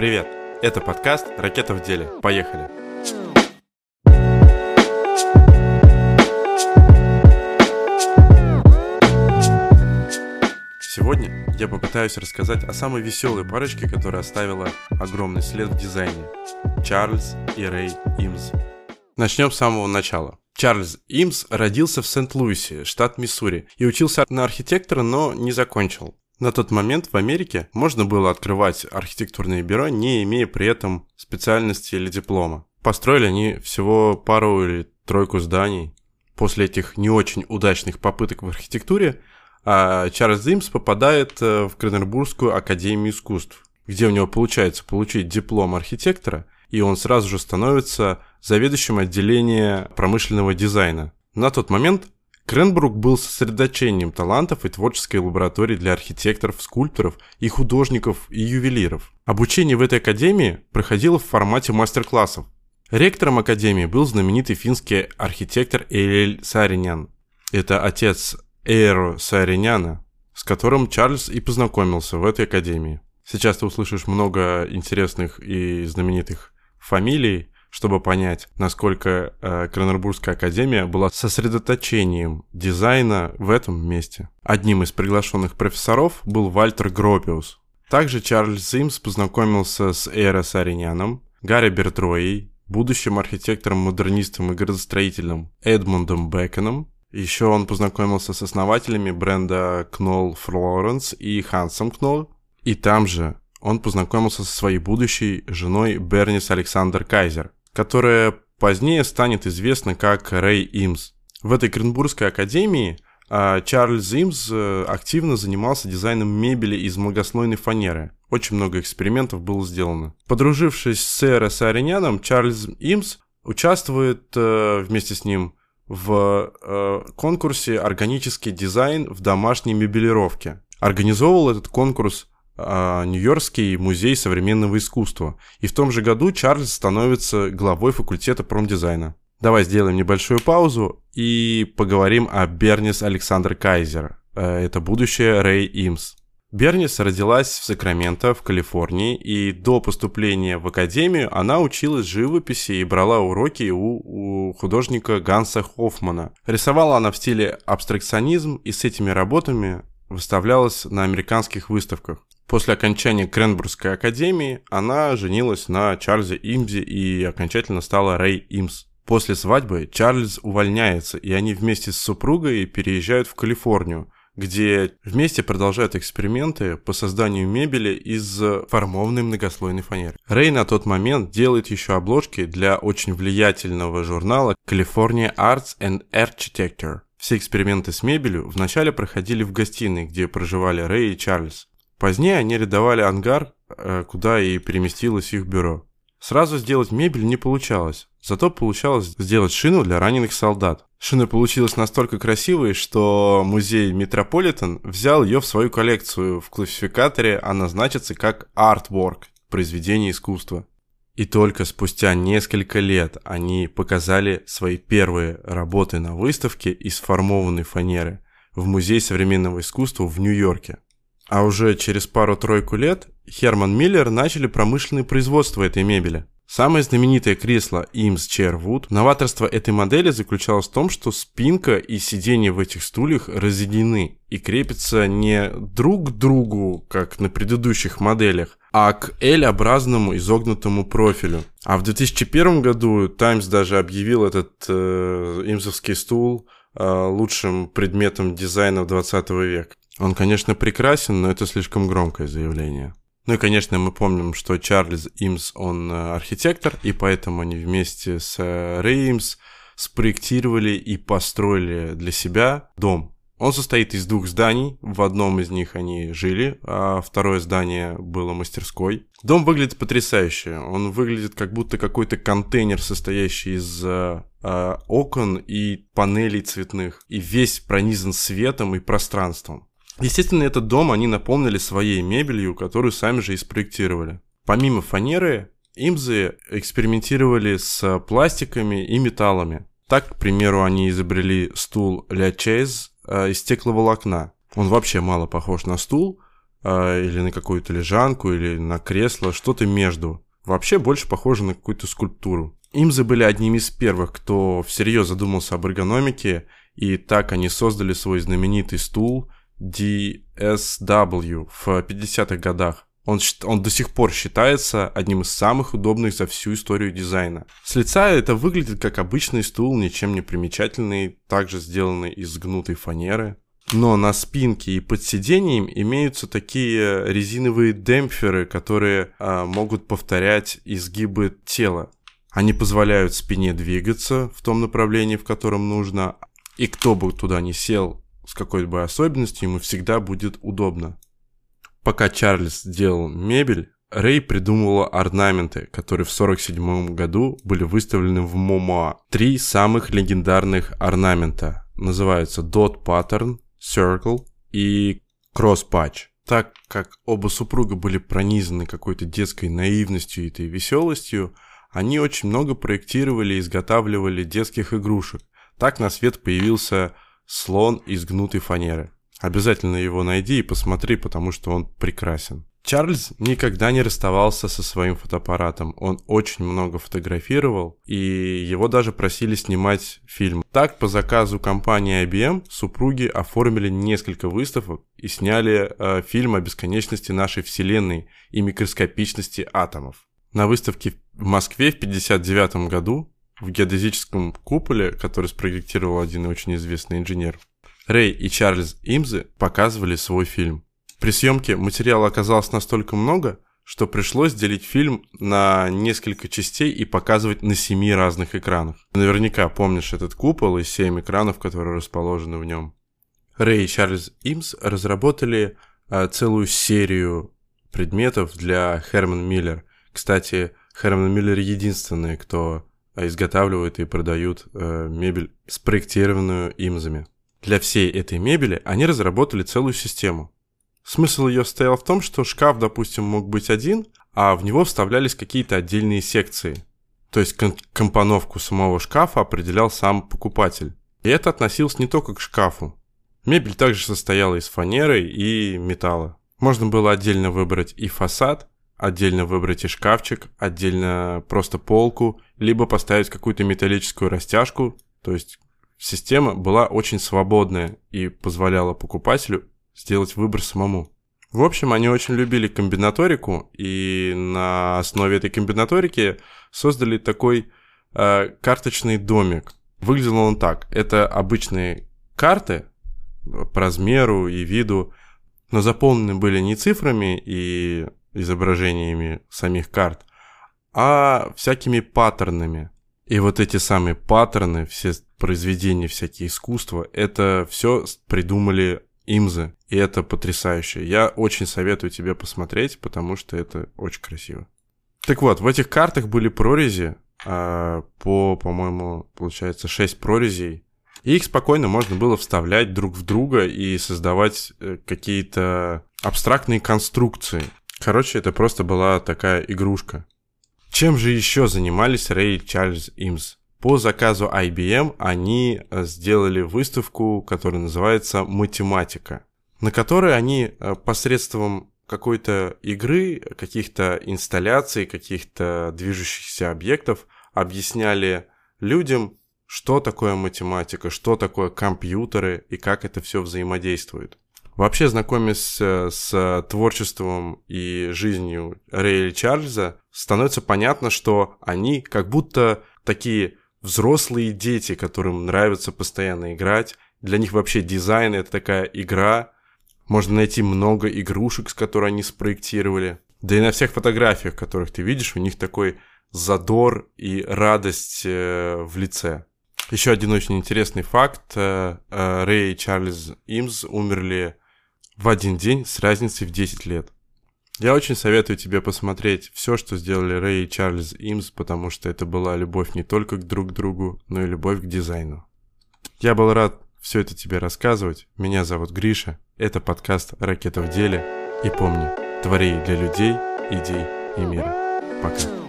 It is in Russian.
Привет! Это подкаст «Ракета в деле». Поехали! Сегодня я попытаюсь рассказать о самой веселой парочке, которая оставила огромный след в дизайне. Чарльз и Рэй Имс. Начнем с самого начала. Чарльз Имс родился в Сент-Луисе, штат Миссури, и учился на архитектора, но не закончил. На тот момент в Америке можно было открывать архитектурные бюро, не имея при этом специальности или диплома. Построили они всего пару или тройку зданий. После этих не очень удачных попыток в архитектуре а Чарльз Имс попадает э, в Кроненбургскую академию искусств, где у него получается получить диплом архитектора, и он сразу же становится заведующим отделения промышленного дизайна. На тот момент Кренбрук был сосредоточением талантов и творческой лаборатории для архитекторов, скульпторов и художников и ювелиров. Обучение в этой академии проходило в формате мастер-классов. Ректором академии был знаменитый финский архитектор Элель Саринян. Это отец Эйро Сариняна, с которым Чарльз и познакомился в этой академии. Сейчас ты услышишь много интересных и знаменитых фамилий, чтобы понять, насколько э, Кроненбургская академия была сосредоточением дизайна в этом месте. Одним из приглашенных профессоров был Вальтер Гропиус. Также Чарльз Симс познакомился с Эйро Сариняном, Гарри Бертроей, будущим архитектором-модернистом и градостроителем Эдмундом Беконом. Еще он познакомился с основателями бренда Knoll Florence и Хансом Knoll. И там же он познакомился со своей будущей женой Бернис Александр Кайзер, которая позднее станет известна как Рэй Имс. В этой Кренбургской академии а, Чарльз Имс э, активно занимался дизайном мебели из многослойной фанеры. Очень много экспериментов было сделано. Подружившись с Сэра Сариняном, Чарльз Имс участвует э, вместе с ним в э, конкурсе «Органический дизайн в домашней мебелировке». Организовывал этот конкурс Нью-Йоркский музей современного искусства. И в том же году Чарльз становится главой факультета промдизайна. Давай сделаем небольшую паузу и поговорим о Бернис Александр Кайзер. Э, это будущее Рэй Имс. Бернис родилась в Сакраменто, в Калифорнии, и до поступления в академию она училась живописи и брала уроки у, у художника Ганса Хоффмана. Рисовала она в стиле абстракционизм и с этими работами выставлялась на американских выставках. После окончания Кренбургской академии она женилась на Чарльзе Имзе и окончательно стала Рэй Имс. После свадьбы Чарльз увольняется, и они вместе с супругой переезжают в Калифорнию, где вместе продолжают эксперименты по созданию мебели из формованной многослойной фанеры. Рэй на тот момент делает еще обложки для очень влиятельного журнала California Arts and Architecture. Все эксперименты с мебелью вначале проходили в гостиной, где проживали Рэй и Чарльз. Позднее они арендовали ангар, э, куда и переместилось их бюро. Сразу сделать мебель не получалось, зато получалось сделать шину для раненых солдат. Шина получилась настолько красивой, что музей Метрополитен взял ее в свою коллекцию. В классификаторе она значится как artwork, произведение искусства. И только спустя несколько лет они показали свои первые работы на выставке из формованной фанеры в Музей современного искусства в Нью-Йорке. А уже через пару-тройку лет Херман Миллер начали промышленное производство этой мебели. Самое знаменитое кресло Eames Chair Wood, новаторство этой модели заключалось в том, что спинка и сиденье в этих стульях разъединены и крепятся не друг к другу, как на предыдущих моделях, а к L-образному изогнутому профилю. А в 2001 году Times даже объявил этот э, имзовский стул э, лучшим предметом дизайна 20 века. Он, конечно, прекрасен, но это слишком громкое заявление. Ну и, конечно, мы помним, что Чарльз Имс, он э, архитектор, и поэтому они вместе с э, Рэй Имс спроектировали и построили для себя дом. Он состоит из двух зданий, в одном из них они жили, а второе здание было мастерской. Дом выглядит потрясающе, он выглядит как будто какой-то контейнер, состоящий из э, окон и панелей цветных, и весь пронизан светом и пространством. Естественно, этот дом они наполнили своей мебелью, которую сами же и спроектировали. Помимо фанеры, имзы экспериментировали с пластиками и металлами. Так, к примеру, они изобрели стул Ля Чейз э, из стекловолокна. Он вообще мало похож на стул, э, или на какую-то лежанку, или на кресло, что-то между. Вообще больше похоже на какую-то скульптуру. Имзы были одними из первых, кто всерьез задумался об эргономике, и так они создали свой знаменитый стул DSW в 50-х годах. Он, он до сих пор считается одним из самых удобных за всю историю дизайна. С лица это выглядит как обычный стул, ничем не примечательный, также сделанный из гнутой фанеры. Но на спинке и под сиденьем имеются такие резиновые демпферы, которые а, могут повторять изгибы тела. Они позволяют спине двигаться в том направлении, в котором нужно, и кто бы туда ни сел с какой бы особенностью, ему всегда будет удобно. Пока Чарльз делал мебель, Рэй придумывала орнаменты, которые в 1947 году были выставлены в МОМА. Три самых легендарных орнамента называются Dot Pattern, Circle и Cross Patch. Так как оба супруга были пронизаны какой-то детской наивностью и этой веселостью, они очень много проектировали и изготавливали детских игрушек. Так на свет появился слон из гнутой фанеры. Обязательно его найди и посмотри, потому что он прекрасен. Чарльз никогда не расставался со своим фотоаппаратом. Он очень много фотографировал, и его даже просили снимать фильм. Так, по заказу компании IBM, супруги оформили несколько выставок и сняли э, фильм о бесконечности нашей Вселенной и микроскопичности атомов. На выставке в Москве в 1959 году в геодезическом куполе, который спроектировал один очень известный инженер, Рэй и Чарльз Имзы показывали свой фильм. При съемке материала оказалось настолько много, что пришлось делить фильм на несколько частей и показывать на семи разных экранах. Наверняка помнишь этот купол и семь экранов, которые расположены в нем. Рэй и Чарльз Имс разработали а, целую серию предметов для Херман Миллер. Кстати, Херман Миллер единственный, кто изготавливает и продают э, мебель, спроектированную имзами. Для всей этой мебели они разработали целую систему. Смысл ее стоял в том, что шкаф, допустим, мог быть один, а в него вставлялись какие-то отдельные секции. То есть компоновку самого шкафа определял сам покупатель. И это относилось не только к шкафу. Мебель также состояла из фанеры и металла. Можно было отдельно выбрать и фасад, отдельно выбрать и шкафчик, отдельно просто полку, либо поставить какую-то металлическую растяжку, то есть Система была очень свободная и позволяла покупателю сделать выбор самому. В общем, они очень любили комбинаторику, и на основе этой комбинаторики создали такой э, карточный домик. Выглядел он так. Это обычные карты по размеру и виду, но заполнены были не цифрами и изображениями самих карт, а всякими паттернами. И вот эти самые паттерны, все произведения, всякие искусства, это все придумали имзы. И это потрясающе. Я очень советую тебе посмотреть, потому что это очень красиво. Так вот, в этих картах были прорези, а, по, по-моему, получается 6 прорезей. И их спокойно можно было вставлять друг в друга и создавать э, какие-то абстрактные конструкции. Короче, это просто была такая игрушка. Чем же еще занимались Рэй Чарльз Имс? По заказу IBM они э, сделали выставку, которая называется «Математика», на которой они э, посредством какой-то игры, каких-то инсталляций, каких-то движущихся объектов объясняли людям, что такое математика, что такое компьютеры и как это все взаимодействует. Вообще, знакомясь э, с творчеством и жизнью Рэя Чарльза, становится понятно, что они как будто такие взрослые дети, которым нравится постоянно играть. Для них вообще дизайн это такая игра. Можно найти много игрушек, с которой они спроектировали. Да и на всех фотографиях, которых ты видишь, у них такой задор и радость э, в лице. Еще один очень интересный факт. Э, Рэй и Чарльз Имс умерли в один день с разницей в 10 лет. Я очень советую тебе посмотреть все, что сделали Рэй и Чарльз Имс, потому что это была любовь не только к друг другу, но и любовь к дизайну. Я был рад все это тебе рассказывать. Меня зовут Гриша. Это подкаст «Ракета в деле». И помни, твори для людей, идей и мира. Пока.